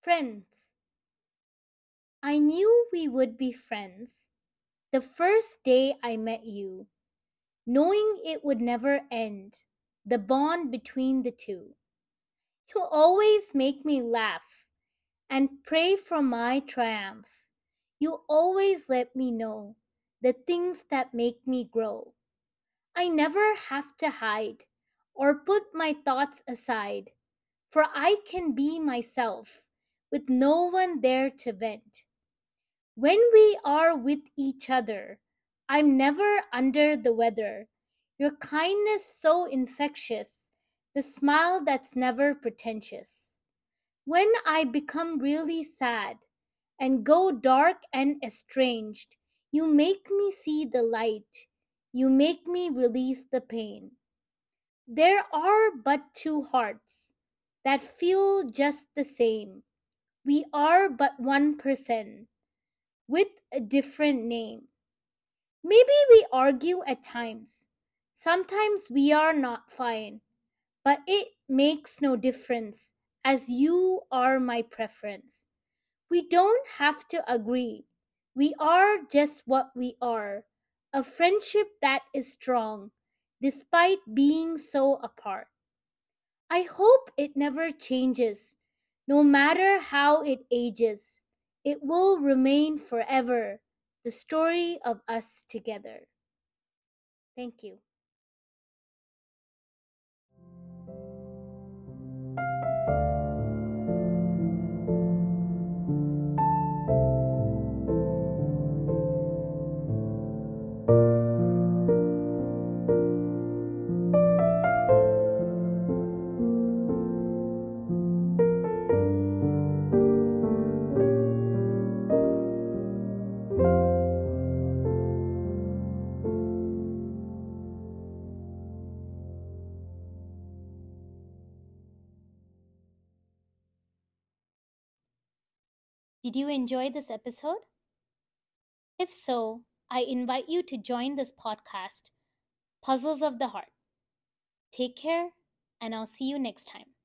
Friends. I knew we would be friends the first day I met you, knowing it would never end, the bond between the two. You always make me laugh and pray for my triumph. You always let me know the things that make me grow. I never have to hide or put my thoughts aside, for I can be myself with no one there to vent. When we are with each other, I'm never under the weather. Your kindness so infectious, the smile that's never pretentious. When I become really sad and go dark and estranged, you make me see the light. You make me release the pain. There are but two hearts that feel just the same. We are but one person with a different name. Maybe we argue at times. Sometimes we are not fine. But it makes no difference, as you are my preference. We don't have to agree. We are just what we are. A friendship that is strong, despite being so apart. I hope it never changes, no matter how it ages. It will remain forever, the story of us together. Thank you. Did you enjoy this episode? If so, I invite you to join this podcast, Puzzles of the Heart. Take care, and I'll see you next time.